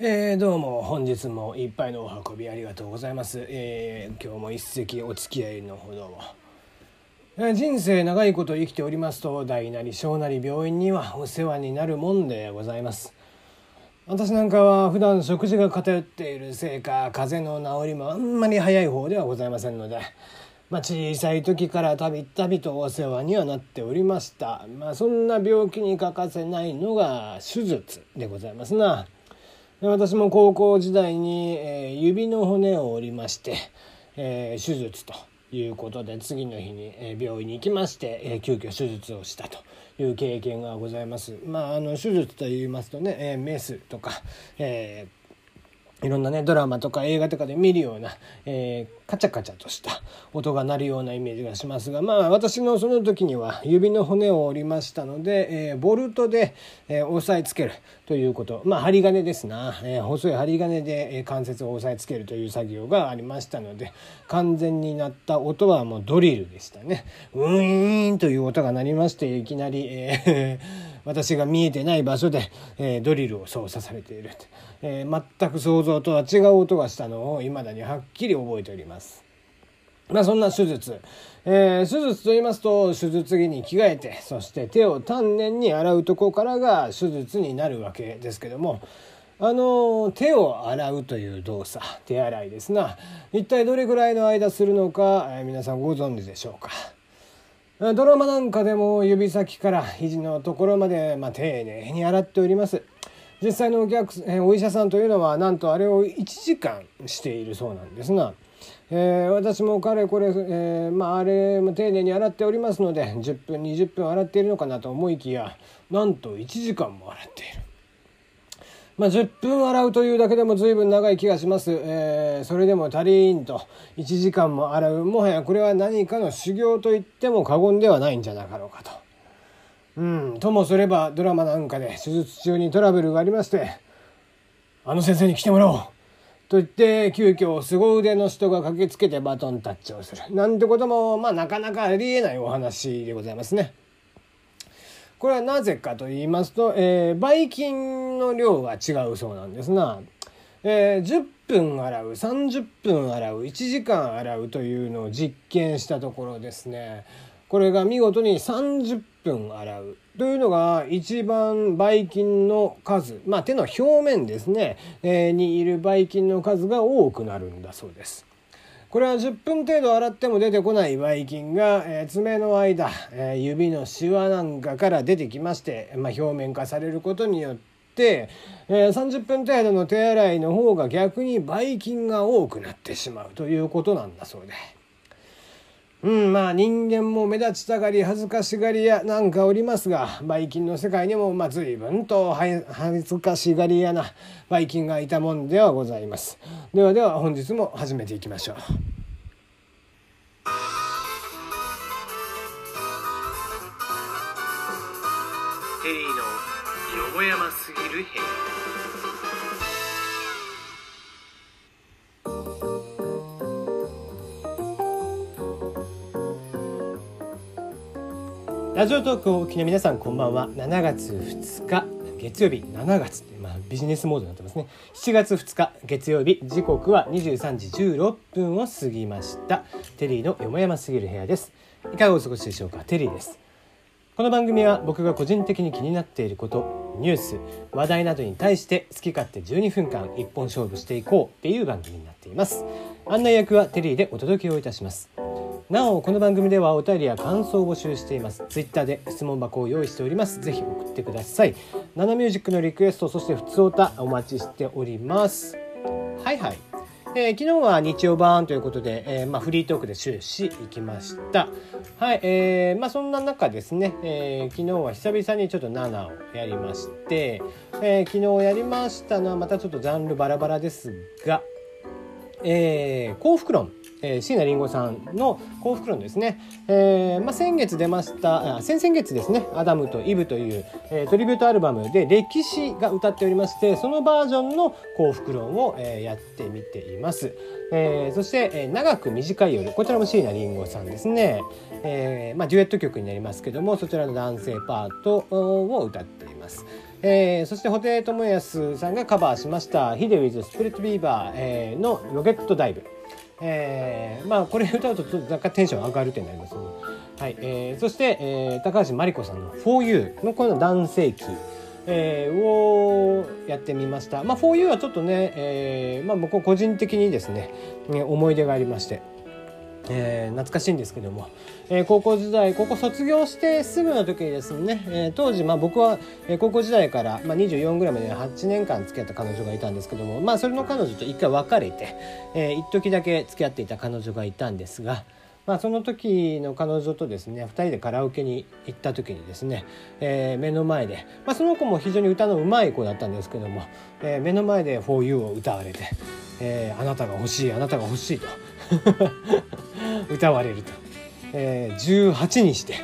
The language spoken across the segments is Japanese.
えー、どうも本日もいっぱいのお運びありがとうございます、えー今日も一席お付き合いのほどを、えー人生長いこと生きておりますと大なり小なり病院にはお世話になるもんでございます。私なんかは普段食事が偏っているせいか風邪の治りもあんまり早い方ではございませんのでまあ、小さい時からたびたびとお世話にはなっておりました、まあ、そんな病気に欠かせないのが手術でございますな。私も高校時代に、えー指の骨を折りまして、えー手術ということで次の日に、えー病院に行きまして、えー急遽手術をしたという経験がございます。まあ、あの手術と言いますとね、えーメスとか、えーいろんなねドラマとか映画とかで見るような、えーカチャカチャとした音が鳴るようなイメージがしますがまあ私のその時には指の骨を折りましたので、えーボルトで、えー押さえつけるということ。まあ針金ですな、え細い針金で、え関節を押さえつけるという作業がありましたので完全になった音はもうドリルでしたね。ウィーンという音が鳴りましていきなり、えー私が見えてない場所で、えードリルを操作されている、えー全く想像とは違う音がしたのを未だにはっきり覚えております。まあそんな手術、えー手術と言いますと手術着に着替えてそして手を丹念に洗うとこからが手術になるわけですけどもあの手を洗うという動作手洗いですな一体どれぐらいの間するのか、えー皆さんご存知でしょうか？ドラマなんかでも指先から肘のところまで、まあ、丁寧に洗っております。実際のお客お医者さんというのはなんとあれを1時間しているそうなんですが、えー私もかれこれ、えーまあ、あれも丁寧に洗っておりますので10分20分洗っているのかなと思いきやなんと1時間も洗っている。まあ、10分洗うというだけでも随分長い気がします、えーそれでも足りんと。1時間も洗う。もはやこれは何かの修行と言っても過言ではないんじゃなかろうかと。うん、ともすればドラマなんかで手術中にトラブルがありまして「あの先生に来てもらおう」と言って急遽凄腕の人が駆けつけてバトンタッチをする。なんてこともまあなかなかありえないお話でございますね。これはなぜかと言いますと、えー、ばい菌の量が違うそうなんですな。えー10分洗う30分洗う1時間洗うというのを実験したところですねこれが見事に30分洗うというのが一番ばい菌の数まあ手の表面ですね、えーにいるばい菌の数が多くなるんだそうです。これは10分程度洗っても出てこないばい菌が、えー爪の間、えー指のシワなんかから出てきまして、まあ、表面化されることによって、えー30分程度の手洗いの方が逆にばい菌が多くなってしまうということなんだそうで。うん、まあ人間も目立ちたがり恥ずかしがり屋なんかおりますがばい菌の世界にもまあ随分と恥ずかしがり屋なばい菌がいたもんではございます。ではでは本日も始めていきましょう。テリーのよもやますぎる部屋。ラジオトークをお聞きの皆さんこんばんは。7月2日月曜日。7月。って、まあ、ビジネスモードになってますね。7月2日月曜日。時刻は23時16分を過ぎました。テリーのよもやますぎる部屋です。いかがお過ごしでしょうか？テリーです。この番組は僕が個人的に気になっていることニュース話題などに対して好き勝手12分間一本勝負していこうっていう番組になっています。案内役はテリーでお届けをいたします。なおこの番組ではお便りや感想を募集しています。ツイッターで質問箱を用意しております。ぜひ送ってください。ナナミュージックのリクエストそして普通歌お待ちしております。はいはい。えー昨日は日曜版ということで、えーまあ、フリートークで終始いきました。はい、えーまあ、そんな中ですね、えー昨日は久々にちょっと7をやりまして、えー昨日やりましたのはまたちょっとジャンルバラバラですが、えー幸福論、えー、椎名林檎さんの幸福論ですね、えーまあ、先月出ましたあ先々月ですね「アダムとイブ」という、えートリビュートアルバムで歴史が歌っておりましてそのバージョンの幸福論を、えーやってみています、えーそして、えー長く短い夜」こちらも椎名林檎さんですね、えーまあ、デュエット曲になりますけどもそちらの男性パートを歌っています。えー、そして布袋寅泰さんがカバーしました「ヒデウィズ・スプリット・ビーバー」えーの「ロケット・ダイブ」えー、まあこれ歌うと若干テンション上がるってなりますね。はいえー、そして、えー、高橋真理子さんの「4U」のこの男性器、えー、をやってみました。まあ、4U はちょっとね、えーまあ、僕個人的にですねね思い出がありまして。えー、懐かしいんですけども、えー、高校時代高校卒業してすぐの時にですね、えー、当時、まあ、僕は高校時代から、まあ、24ぐらいまで8年間付き合った彼女がいたんですけども、まあ、それの彼女と一回別れて、えー、一時だけ付き合っていた彼女がいたんですが、まあ、その時の彼女とですね2人でカラオケに行った時にですね、えー、目の前で、まあ、その子も非常に歌のうまい子だったんですけども、えー、目の前で「FORU」を歌われて、えー「あなたが欲しいあなたが欲しい」と 歌われると、えー、18にして、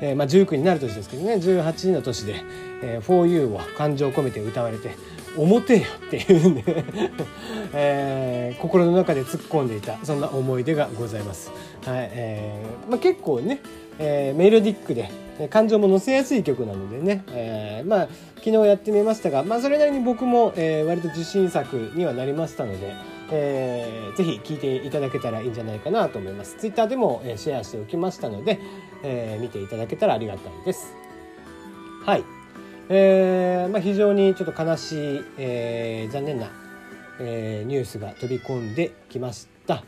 えーまあ、19になる年ですけどね18の年で「えー、For You」を感情を込めて歌われて「表よ」っていうね えー、心の中で突っ込んでいたそんな思い出がございます。はいえーまあ、結構ね、えー、メロディックで感情も乗せやすい曲なのでね、えー、まあ昨日やってみましたが、まあ、それなりに僕も、えー、割と自信作にはなりましたので、えー、ぜひ聴いていただけたらいいんじゃないかなと思います。ツイッターでも、えー、シェアしておきましたので、えー、見ていただけたらありがたいです。はい。えーまあ、非常にちょっと悲しい、えー、残念な、えー、ニュースが飛び込んできました。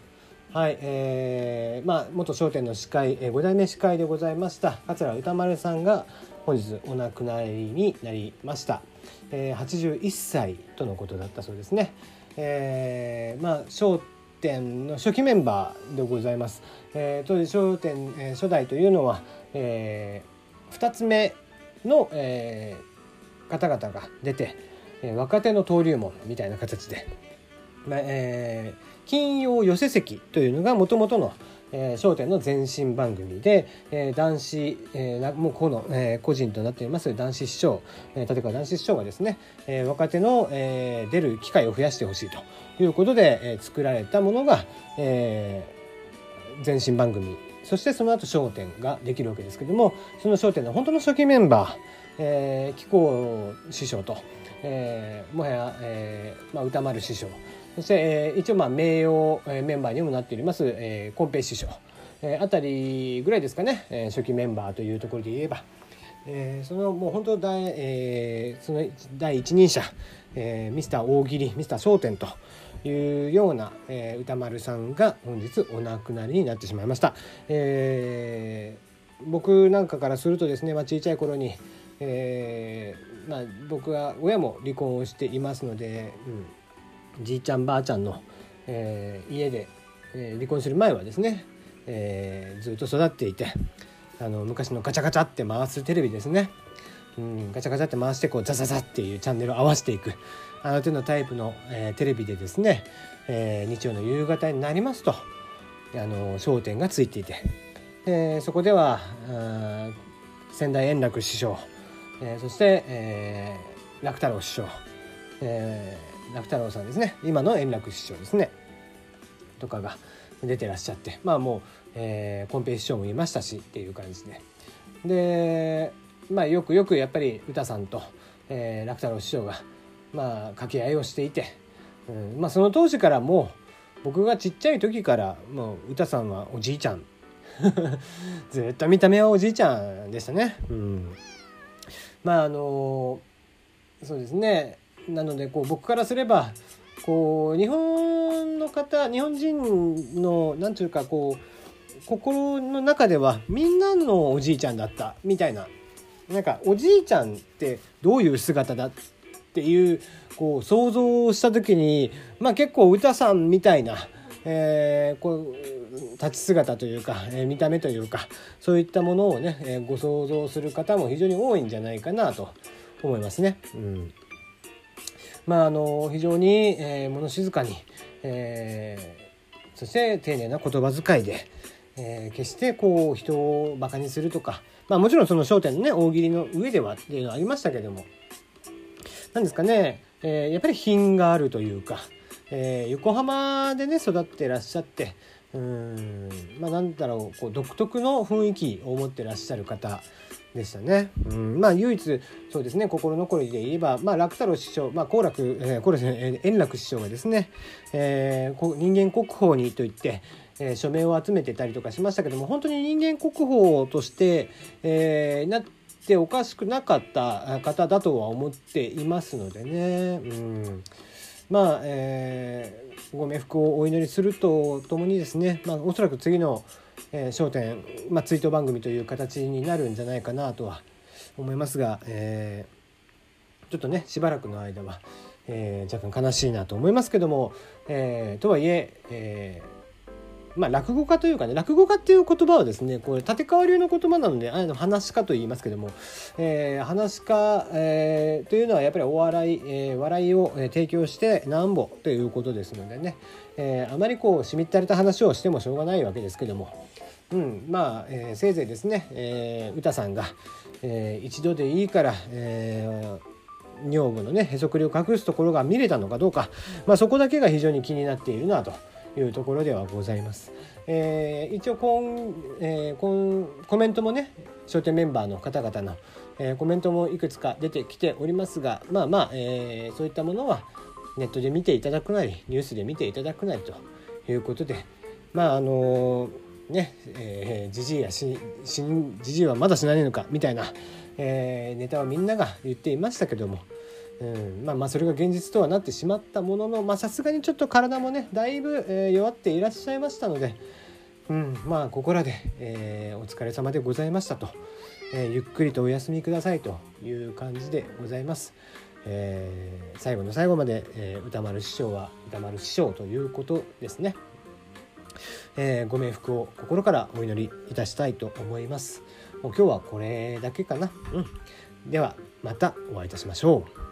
はい、えー、まあ元商店の司会、えー、5代目司会でございました桂歌丸さんが本日お亡くなりになりました、えー、81歳とのことだったそうですね、えー、まあ商店の初期メンバーでございます、えー、当時商店、えー、初代というのは、えー、2つ目の、えー、方々が出て、えー、若手の登竜門みたいな形で、まあえー、金曜寄せ席というのがもともとのえー、笑点の前身番組で、えー、男子、えー、もうこの、えー、個人となっています男子師匠、えー、立川男子師匠がですね、えー、若手の、えー、出る機会を増やしてほしいということで、えー、作られたものが、えー、前身番組。そしてその後笑点ができるわけですけどもその笑点の本当の初期メンバー、えー、紀行師匠と、えー、もはや、えーまあ、歌丸師匠そして、えー、一応まあ名誉メンバーにもなっております、えー、コンペ師匠、えー、あたりぐらいですかね、えー、初期メンバーというところで言えば、えー、そのもう本当第、えー、その第一人者、えー、ミスター大喜利ミスター商店というような、えー、歌丸さんが本日お亡くなりになってしまいました。えー、僕なんかからするとですね、まあ、小さい頃に、えーまあ、僕は親も離婚をしていますので、うんじいちゃんばあちゃんの、えー、家で、えー、離婚する前はですね、えー、ずっと育っていてあの昔のガチャガチャって回すテレビですね、うん、ガチャガチャって回してこうザザザっていうチャンネルを合わせていくあの手のタイプの、えー、テレビでですね、えー、日曜の夕方になりますとあの焦点がついていて、えー、そこでは仙台円楽師匠、えー、そして、えー、楽太郎師匠、えー、楽太郎さんですね。今の円楽師匠ですね。とかが出てらっしゃって。まあもう、えー、コンペ師匠もいましたしっていう感じで。でまあよくよくやっぱり歌さんと、えー、楽太郎師匠がまあ掛け合いをしていて、うん、まあその当時からもう僕がちっちゃい時からもう歌さんはおじいちゃん。ずっと見た目はおじいちゃんでしたね。うん、まああのそうですね。なのでこう僕からすればこう日本の方日本人の何て言うかこう心の中ではみんなのおじいちゃんだったみたいななんかおじいちゃんってどういう姿だっていうこう想像をした時にまあ結構歌さんみたいな、えー、こう立ち姿というか、えー、見た目というかそういったものをね、えー、ご想像する方も非常に多いんじゃないかなと思いますね。うんまあ、あの非常に、えー、物静かに、えー、そして丁寧な言葉遣いで、えー、決してこう人をバカにするとか、まあ、もちろんその『笑点』のね大喜利の上ではっていうのはありましたけども何ですかね、えー、やっぱり品があるというか、えー、横浜でね育ってらっしゃってうんまあなんだろうこう独特の雰囲気を持ってらっしゃる方でしたね。うん、まあ唯一そうですね心残りで言えば、まあ、楽太郎師匠、まあ、好楽、えー、好楽、えー、円楽師匠がですね、えー、人間国宝にといって、えー、署名を集めてたりとかしましたけども本当に人間国宝として、えー、なっておかしくなかった方だとは思っていますのでね。うんまあ、えー、ご冥福をお祈りするとともにですね、まあ、おそらく次の『えー、焦点』まあ、追悼番組という形になるんじゃないかなとは思いますが、えー、ちょっとねしばらくの間は、えー、若干悲しいなと思いますけども、えー、とはいええーまあ、落語家というかね落語家っていう言葉はですねこれ立川流の言葉なのであの話家と言いますけども、えー、話家、えー、というのはやっぱりお笑い、えー、笑いを提供してなんぼということですのでね、えー、あまりこうしみったれた話をしてもしょうがないわけですけども、うん、まあ、えー、せいぜいですね、えー、歌さんが、えー、一度でいいから、えー、女房のねへそくりを隠すところが見れたのかどうか、まあ、そこだけが非常に気になっているなと。いうところではございます。えー、一応こん、えー、こんコメントもね商店メンバーの方々の、えー、コメントもいくつか出てきておりますがまあまあ、えー、そういったものはネットで見ていただくなりニュースで見ていただくなりということでまああのねえじじいやしじじいはまだ死なねえのかみたいな、えー、ネタをみんなが言っていましたけども、うん、まあまあそれが現実とはなってしまったもののさすがにちょっと体もねだいぶ、えー、弱っていらっしゃいましたので、うん、まあここらで、えー、お疲れ様でございましたと、えー、ゆっくりとお休みくださいという感じでございます。えー、最後の最後まで、えー、歌丸師匠は歌丸師匠ということですね。えー、ご冥福を心からお祈りいたしたいと思います。もう今日はこれだけかな。うん。ではまたお会いいたしましょう。